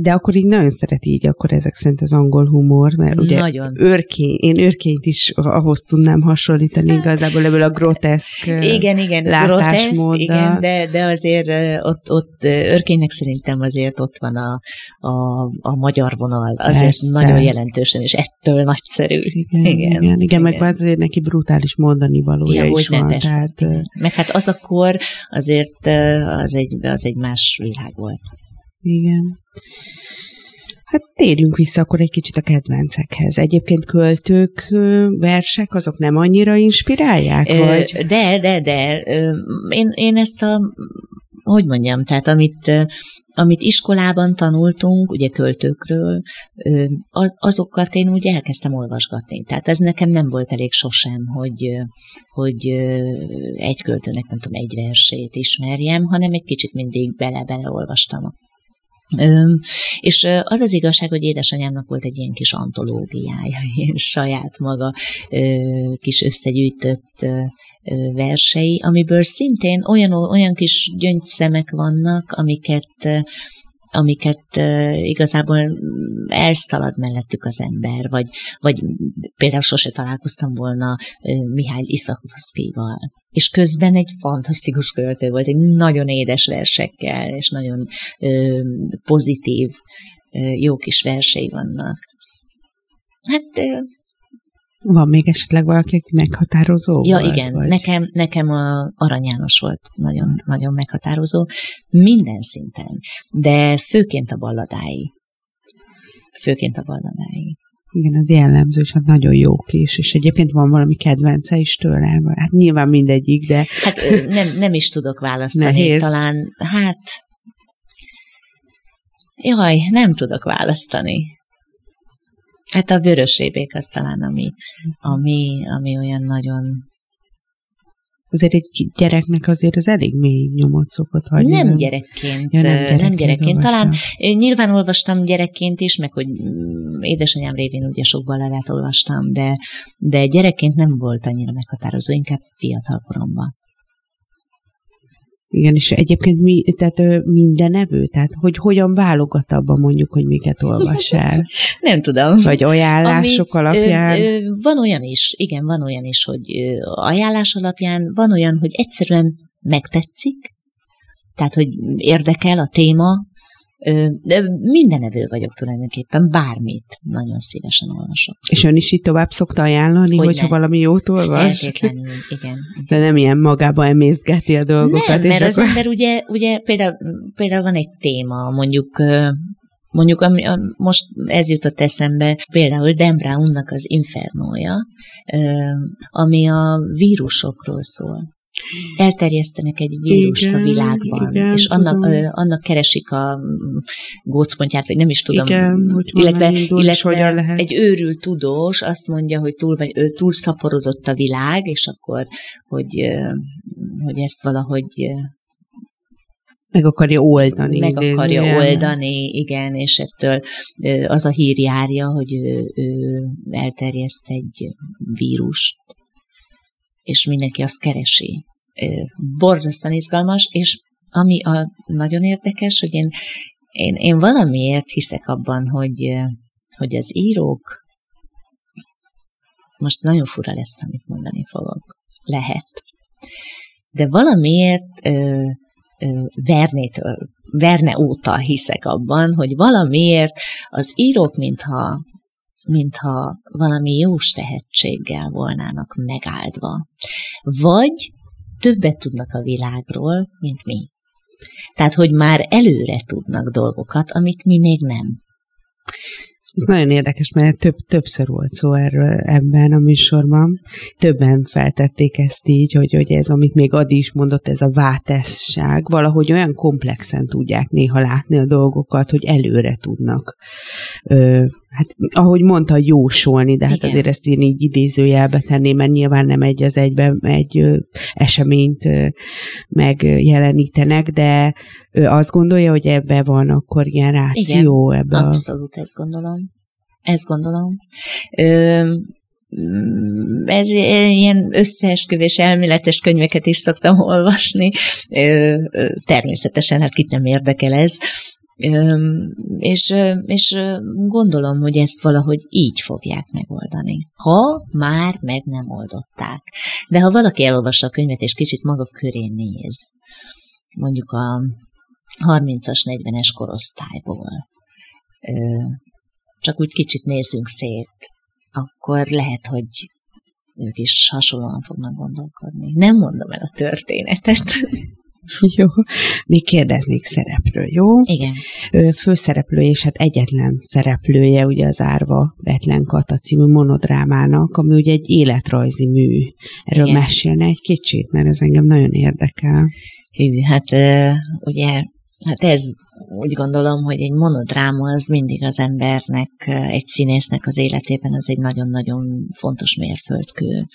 De akkor így nagyon szereti így akkor ezek szerint az angol humor, mert ugye nagyon. Őrkény, én őrkényt is ahhoz tudnám hasonlítani igazából ebből a groteszk Igen, igen, groteszk, igen, de, de azért ott, ott őrkénynek szerintem azért ott van a, a, a magyar vonal, azért Persze. nagyon jelentősen, és ettől nagyszerű. Igen, igen, igen, igen, igen. meg azért neki brutális mondani valója ja, is van. Persze, tehát, meg hát az akkor azért az egy, az egy más világ volt. Igen. Hát térjünk vissza akkor egy kicsit a kedvencekhez. Egyébként költők, versek, azok nem annyira inspirálják? Vagy? De, de, de. Én, én ezt a hogy mondjam, tehát amit, amit iskolában tanultunk, ugye költőkről, azokat én úgy elkezdtem olvasgatni. Tehát ez nekem nem volt elég sosem, hogy, hogy egy költőnek, nem tudom, egy versét ismerjem, hanem egy kicsit mindig bele-bele olvastam és az az igazság, hogy édesanyámnak volt egy ilyen kis antológiája, ilyen saját maga kis összegyűjtött versei, amiből szintén olyan, olyan kis gyöngyszemek vannak, amiket amiket igazából elszalad mellettük az ember, vagy, vagy például sose találkoztam volna Mihály Iszakovszkival. És közben egy fantasztikus költő volt, egy nagyon édes versekkel, és nagyon pozitív, jó kis versei vannak. Hát van még esetleg valaki, aki meghatározó Ja, volt, igen. Vagy? Nekem, nekem a Arany János volt nagyon, nagyon meghatározó. Minden szinten. De főként a balladái. Főként a balladái. Igen, az jellemző, és hát nagyon jók is, és egyébként van valami kedvence is tőle. Hát nyilván mindegyik, de... Hát nem, nem is tudok választani. Nehéz. Talán, hát... Jaj, nem tudok választani. Hát a vörösébék az talán, ami, ami, ami olyan nagyon azért egy gyereknek azért az elég mély nyomot szokott hagyni. Nem gyerekként, ja, nem gyerekként, nem gyerekként. talán nyilván olvastam gyerekként is, meg hogy mm, édesanyám révén ugye sok balladát olvastam, de, de gyerekként nem volt annyira meghatározó, inkább fiatal koromban. Igen, és egyébként mi, tehát minden evő? Tehát hogy hogyan válogat abban mondjuk, hogy miket olvas el? Nem tudom. Vagy ajánlások Ami, alapján? Ö, ö, van olyan is, igen, van olyan is, hogy ö, ajánlás alapján, van olyan, hogy egyszerűen megtetszik, Tehát, hogy érdekel a téma, de minden evő vagyok tulajdonképpen, bármit nagyon szívesen olvasok. És ön is itt tovább szokta ajánlani, hogy hogyha valami jót olvas? Feltétlenül, igen, igen. De nem ilyen magába emészgeti a dolgokat. Nem, mert az akkor... ember ugye, ugye például, például van egy téma, mondjuk Mondjuk ami, a, most ez jutott eszembe, például Dan Brownnak az Infernója, ami a vírusokról szól elterjesztenek egy vírust igen, a világban, igen, és annak, ö, annak keresik a gócpontját, vagy nem is tudom. Igen, hogy illetve indul, illetve lehet. egy őrült tudós azt mondja, hogy túl, vagy, ő, túl szaporodott a világ, és akkor, hogy, hogy ezt valahogy meg akarja oldani. Meg akarja ilyen. oldani, igen, és ettől az a hír járja, hogy ő, ő elterjeszt egy vírust, és mindenki azt keresi. Borzasztóan izgalmas, és ami a nagyon érdekes, hogy én, én, én valamiért hiszek abban, hogy, hogy az írók, most nagyon fura lesz, amit mondani fogok, lehet, de valamiért ö, ö, Vernétől, Verne óta hiszek abban, hogy valamiért az írók, mintha mintha valami jós tehetséggel volnának megáldva. Vagy többet tudnak a világról, mint mi. Tehát, hogy már előre tudnak dolgokat, amit mi még nem. Ez nagyon érdekes, mert több, többször volt szó erről ebben a műsorban. Többen feltették ezt így, hogy, hogy ez, amit még Adi is mondott, ez a vátesság, valahogy olyan komplexen tudják néha látni a dolgokat, hogy előre tudnak. Ö, hát ahogy mondta, jósolni, de hát Igen. azért ezt én így idézőjelbe tenném, mert nyilván nem egy az egyben egy ö, eseményt ö, megjelenítenek, de ő azt gondolja, hogy ebbe van akkor ilyen ráció. Igen, ebbe abszolút a... ezt gondolom. Ezt gondolom. Ö, mm, ez ilyen összeesküvés elméletes könyveket is szoktam olvasni. Természetesen, hát kit nem érdekel ez. És, és gondolom, hogy ezt valahogy így fogják megoldani. Ha már meg nem oldották. De ha valaki elolvassa a könyvet, és kicsit maga köré néz, mondjuk a 30-as, 40-es korosztályból, csak úgy kicsit nézzünk szét, akkor lehet, hogy ők is hasonlóan fognak gondolkodni. Nem mondom el a történetet. Jó. Még kérdeznék szereplő, jó? Igen. Főszereplő, és hát egyetlen szereplője ugye az Árva Betlen Kata című monodrámának, ami ugye egy életrajzi mű. Erről Igen. mesélne egy kicsit, mert ez engem nagyon érdekel. Hű, hát ugye, hát ez úgy gondolom, hogy egy monodráma az mindig az embernek, egy színésznek az életében az egy nagyon-nagyon fontos mérföldkő.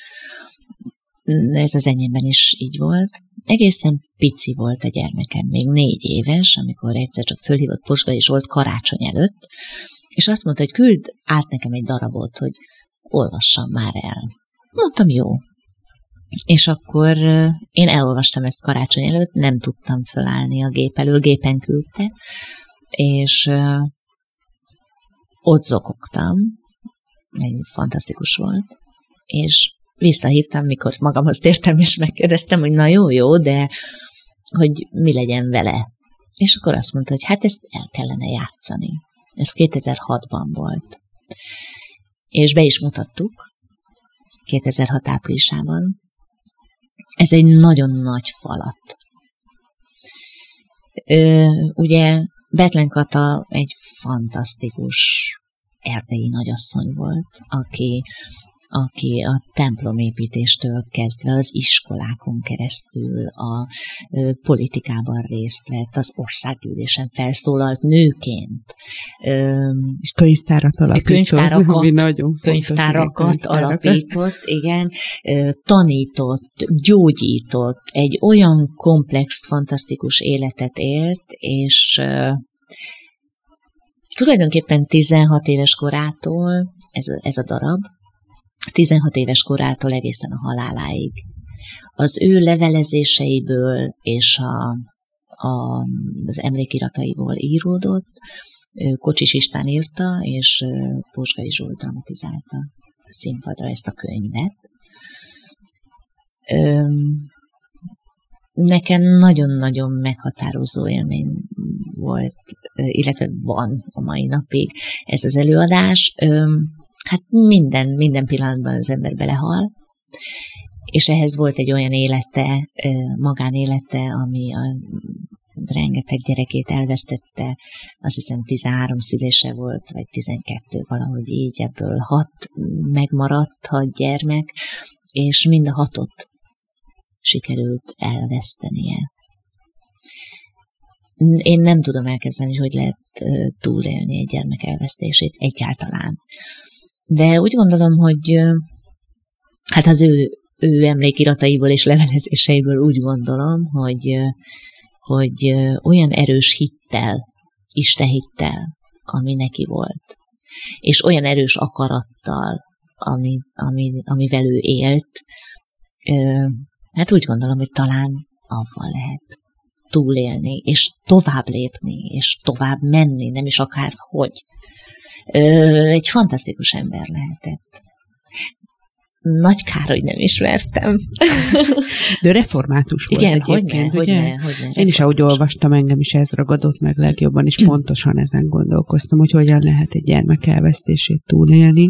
Ez az enyémben is így volt. Egészen pici volt a gyermekem, még négy éves, amikor egyszer csak fölhívott Posga és volt karácsony előtt, és azt mondta, hogy küld át nekem egy darabot, hogy olvassam már el. Mondtam, jó. És akkor én elolvastam ezt karácsony előtt, nem tudtam fölállni a gép elől, gépen küldte, és ott zokogtam, egy fantasztikus volt, és visszahívtam, mikor magamhoz tértem, és megkérdeztem, hogy na jó, jó, de hogy mi legyen vele. És akkor azt mondta, hogy hát ezt el kellene játszani. Ez 2006-ban volt. És be is mutattuk, 2006 áprilisában. Ez egy nagyon nagy falat. Ö, ugye Betlen Kata egy fantasztikus erdei nagyasszony volt, aki aki a templomépítéstől kezdve az iskolákon keresztül a ö, politikában részt vett, az országgyűlésen felszólalt nőként. Ö, és könyvtárat alapított. Könyvtárakat, nagyon könyvtárakat alapított, igen. Ö, tanított, gyógyított, egy olyan komplex, fantasztikus életet élt, és ö, tulajdonképpen 16 éves korától ez ez a darab, 16 éves korától egészen a haláláig. Az ő levelezéseiből és a, a, az emlékirataiból íródott, Kocsis István írta, és Posgai Zsolt dramatizálta színpadra ezt a könyvet. nekem nagyon-nagyon meghatározó élmény volt, illetve van a mai napig ez az előadás. Hát minden, minden pillanatban az ember belehal, és ehhez volt egy olyan élete, magánélete, ami a rengeteg gyerekét elvesztette, azt hiszem 13 szülése volt, vagy 12, valahogy így ebből hat megmaradt, hat gyermek, és mind a hatot sikerült elvesztenie. Én nem tudom elképzelni, hogy lehet túlélni egy gyermek elvesztését egyáltalán. De úgy gondolom, hogy hát az ő, ő emlékirataiból és levelezéseiből úgy gondolom, hogy, hogy olyan erős hittel, Isten hittel, ami neki volt, és olyan erős akarattal, ami, ami, amivel ő élt, hát úgy gondolom, hogy talán avval lehet túlélni, és tovább lépni, és tovább menni, nem is akár hogy. Egy fantasztikus ember lehetett. Nagy kár, hogy nem ismertem. De református volt Igen, egyébként, hogyne, ugye? hogyne, hogyne, Én is, ahogy olvastam, engem is ez ragadott meg legjobban, és pontosan ezen gondolkoztam, hogy hogyan lehet egy gyermek elvesztését túlélni,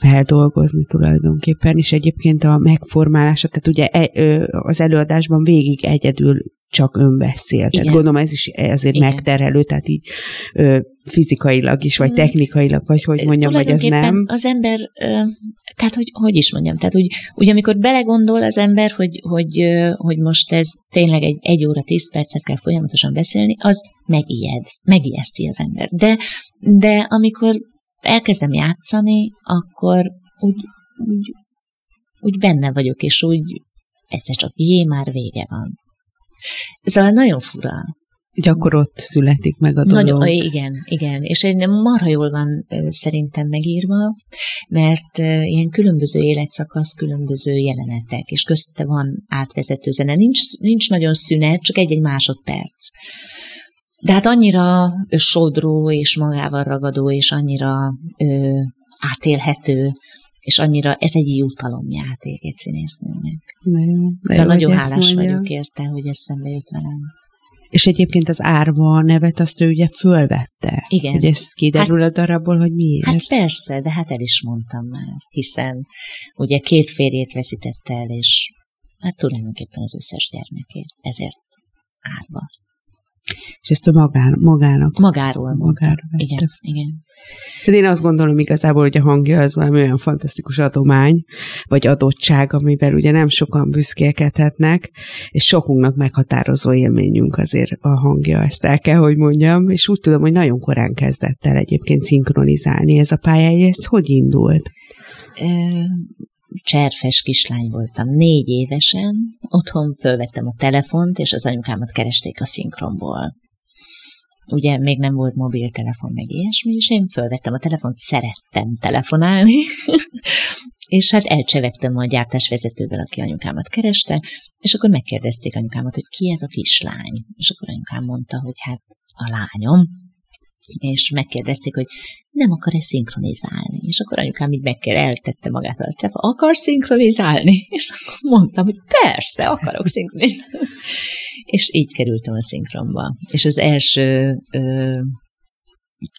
feldolgozni tulajdonképpen, és egyébként a megformálása, tehát ugye e, az előadásban végig egyedül csak önbeszél. Tehát gondolom ez is azért Igen. megterhelő, tehát így ö, fizikailag is, vagy mm. technikailag, vagy hogy mondjam, vagy az nem. az ember, ö, tehát hogy, hogy is mondjam, tehát úgy, úgy amikor belegondol az ember, hogy, hogy, ö, hogy most ez tényleg egy, egy óra, tíz percet kell folyamatosan beszélni, az megijed, megijeszti az ember. De, de amikor elkezdem játszani, akkor úgy, úgy, úgy benne vagyok, és úgy egyszer csak jé, már vége van. Szóval nagyon fura. Akkor ott születik meg a dolog. Nagyon, igen, igen. És egy marha jól van szerintem megírva, mert ilyen különböző életszakasz, különböző jelenetek, és közte van átvezető zene. Nincs, nincs nagyon szünet, csak egy-egy másodperc. De hát annyira sodró és magával ragadó, és annyira ö, átélhető, és annyira ez egy jutalomjáték egy színésznőnek. Nagyon, szóval nagyon hálás vagyok érte, hogy ez szembe jött velem. És egyébként az árva nevet azt ő ugye fölvette. Igen. Hogy ez kiderül hát, a darabból, hogy miért. Hát persze, de hát el is mondtam már, hiszen ugye két férjét veszítette el, és hát tulajdonképpen az összes gyermekét, ezért árva. És ezt ő magán, magának. Magáról. Magára vette. Igen, igen. Hát én azt gondolom igazából, hogy a hangja az valami olyan fantasztikus adomány, vagy adottság, amivel ugye nem sokan büszkélkedhetnek, és sokunknak meghatározó élményünk azért a hangja, ezt el kell, hogy mondjam, és úgy tudom, hogy nagyon korán kezdett el egyébként szinkronizálni ez a pályája, ez hogy indult? Cserfes kislány voltam, négy évesen, otthon fölvettem a telefont, és az anyukámat keresték a szinkronból. Ugye még nem volt mobiltelefon, meg ilyesmi, és én fölvettem a telefont, szerettem telefonálni, és hát elcsevegtem a gyártásvezetővel, aki anyukámat kereste, és akkor megkérdezték anyukámat, hogy ki ez a kislány. És akkor anyukám mondta, hogy hát a lányom és megkérdezték, hogy nem akar-e szinkronizálni. És akkor anyukám így meg kell, eltette magát telefon, akar szinkronizálni? És akkor mondtam, hogy persze, akarok szinkronizálni. és így kerültem a szinkronba. És az első ö,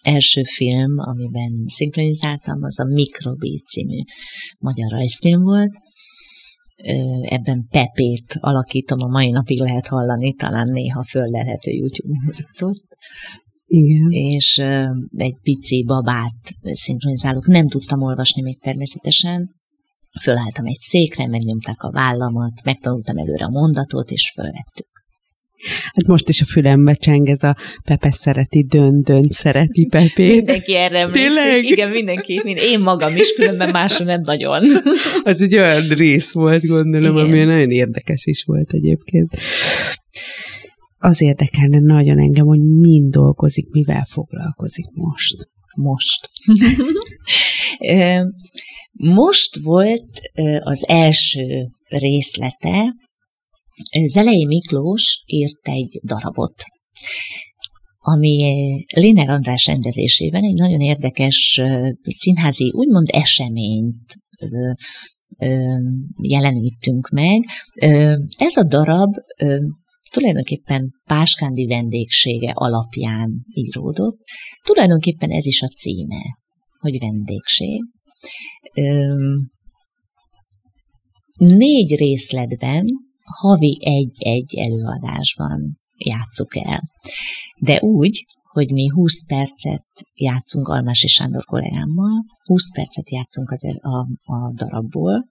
első film, amiben szinkronizáltam, az a Mikrobi című magyar rajzfilm volt. Ebben Pepét alakítom, a mai napig lehet hallani, talán néha föl lehet YouTube-on igen. és egy pici babát szinkronizálok. Nem tudtam olvasni még természetesen. Fölálltam egy székre, megnyomták a vállamat, megtanultam előre a mondatot, és fölvettük. Hát most is a fülembe cseng ez a Pepe szereti, dön, dön, szereti Pepét. Mindenki erre emlékszik. Igen, mindenki. Mind én magam is, különben másra nem nagyon. Az egy olyan rész volt, gondolom, Igen. ami nagyon érdekes is volt egyébként az érdekelne nagyon engem, hogy mind dolgozik, mivel foglalkozik most. Most. most volt az első részlete, Zelei Miklós írt egy darabot, ami Léner András rendezésében egy nagyon érdekes színházi, úgymond eseményt jelenítünk meg. Ez a darab tulajdonképpen Páskándi vendégsége alapján íródott. Tulajdonképpen ez is a címe, hogy vendégség. Négy részletben, havi egy-egy előadásban játsszuk el. De úgy, hogy mi 20 percet játszunk Almási Sándor kollégámmal, 20 percet játszunk az, a, a darabból.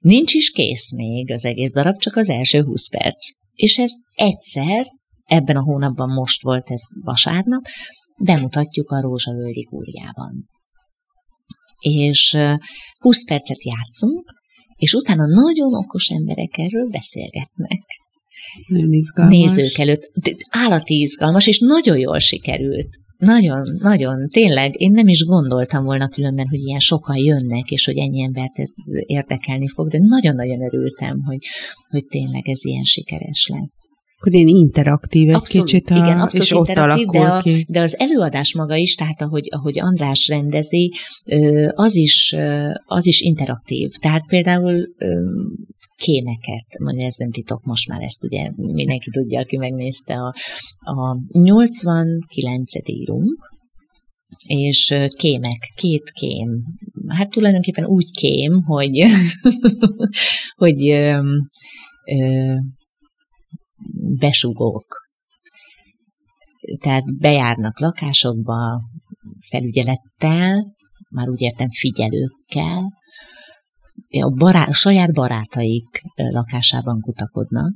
Nincs is kész még az egész darab, csak az első 20 perc. És ezt egyszer, ebben a hónapban most volt ez vasárnap, bemutatjuk a Rózsavölgyi kúriában. És 20 percet játszunk, és utána nagyon okos emberek erről beszélgetnek. Nagyon izgalmas. Nézők előtt. Állati izgalmas, és nagyon jól sikerült. Nagyon, nagyon, tényleg, én nem is gondoltam volna különben, hogy ilyen sokan jönnek, és hogy ennyi embert ez érdekelni fog, de nagyon-nagyon örültem, hogy, hogy tényleg ez ilyen sikeres lett. Akkor én interaktív egy abszolút, kicsit, a, igen, abszolút és ott alakul de, a, ki. de az előadás maga is, tehát ahogy, ahogy András rendezi, az is, az is interaktív. Tehát például kémeket, mondja, ez nem titok, most már ezt ugye mindenki tudja, aki megnézte. A, a 89-et írunk, és kémek, két kém. Hát tulajdonképpen úgy kém, hogy, hogy ö, ö, besugók. Tehát bejárnak lakásokba felügyelettel, már úgy értem figyelőkkel, a, barát, a saját barátaik lakásában kutakodnak,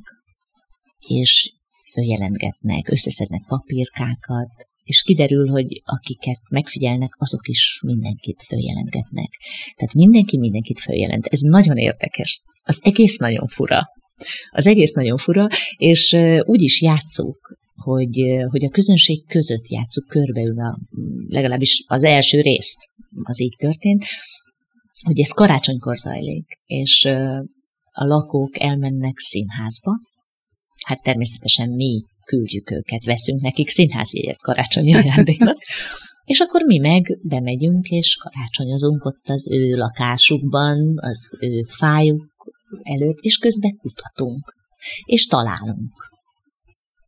és följelentgetnek, összeszednek papírkákat, és kiderül, hogy akiket megfigyelnek, azok is mindenkit följelentgetnek. Tehát mindenki mindenkit följelent. Ez nagyon érdekes. Az egész nagyon fura. Az egész nagyon fura, és úgy is játszuk, hogy, hogy a közönség között játszuk körbeülve, legalábbis az első részt az így történt, hogy ez karácsonykor zajlik, és a lakók elmennek színházba, hát természetesen mi küldjük őket, veszünk nekik színházjegyet karácsonyi ajándéknak, és akkor mi meg bemegyünk, és karácsonyozunk ott az ő lakásukban, az ő fájuk előtt, és közben kutatunk, és találunk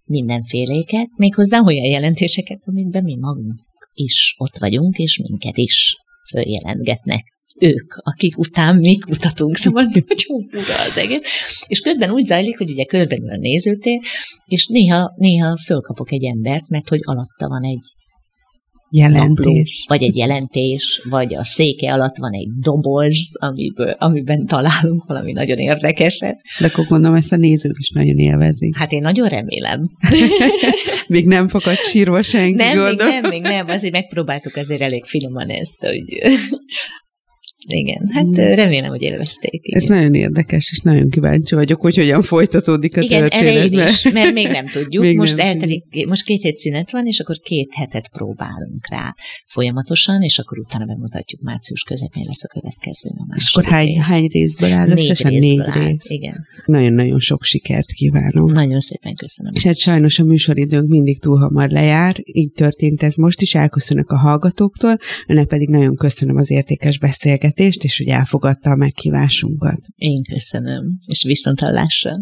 mindenféléket, méghozzá olyan jelentéseket, amikben mi magunk is ott vagyunk, és minket is följelentgetnek ők, akik után mi kutatunk, szóval nagyon fura az egész. És közben úgy zajlik, hogy ugye körben a nézőtér, és néha, néha fölkapok egy embert, mert hogy alatta van egy jelentés. Napló, vagy egy jelentés, vagy a széke alatt van egy doboz, amiből, amiben találunk valami nagyon érdekeset. De akkor gondolom, ezt a nézők is nagyon élvezik. Hát én nagyon remélem. még nem fakad sírva senki, nem, gondolom. még nem, még nem, azért megpróbáltuk azért elég finoman ezt, hogy igen, hát mm. remélem, hogy élvezték. Igen. Ez nagyon érdekes, és nagyon kíváncsi vagyok, hogy hogyan folytatódik a igen, történet. Igen, is, mert még nem tudjuk. még most, nem eltelik, tudjuk. most két hét szünet van, és akkor két hetet próbálunk rá folyamatosan, és akkor utána bemutatjuk március közepén lesz a következő. A és akkor hány, rész. hány részből áll négy összesen? Négy áll, rész. Igen. Nagyon-nagyon sok sikert kívánok. Nagyon szépen köszönöm. És hát sajnos a műsoridőnk mindig túl hamar lejár, így történt ez most is, elköszönök a hallgatóktól, önnek pedig nagyon köszönöm az értékes beszélgetést, beszélgetést, és hogy elfogadta a meghívásunkat. Én köszönöm, és viszont hallásra.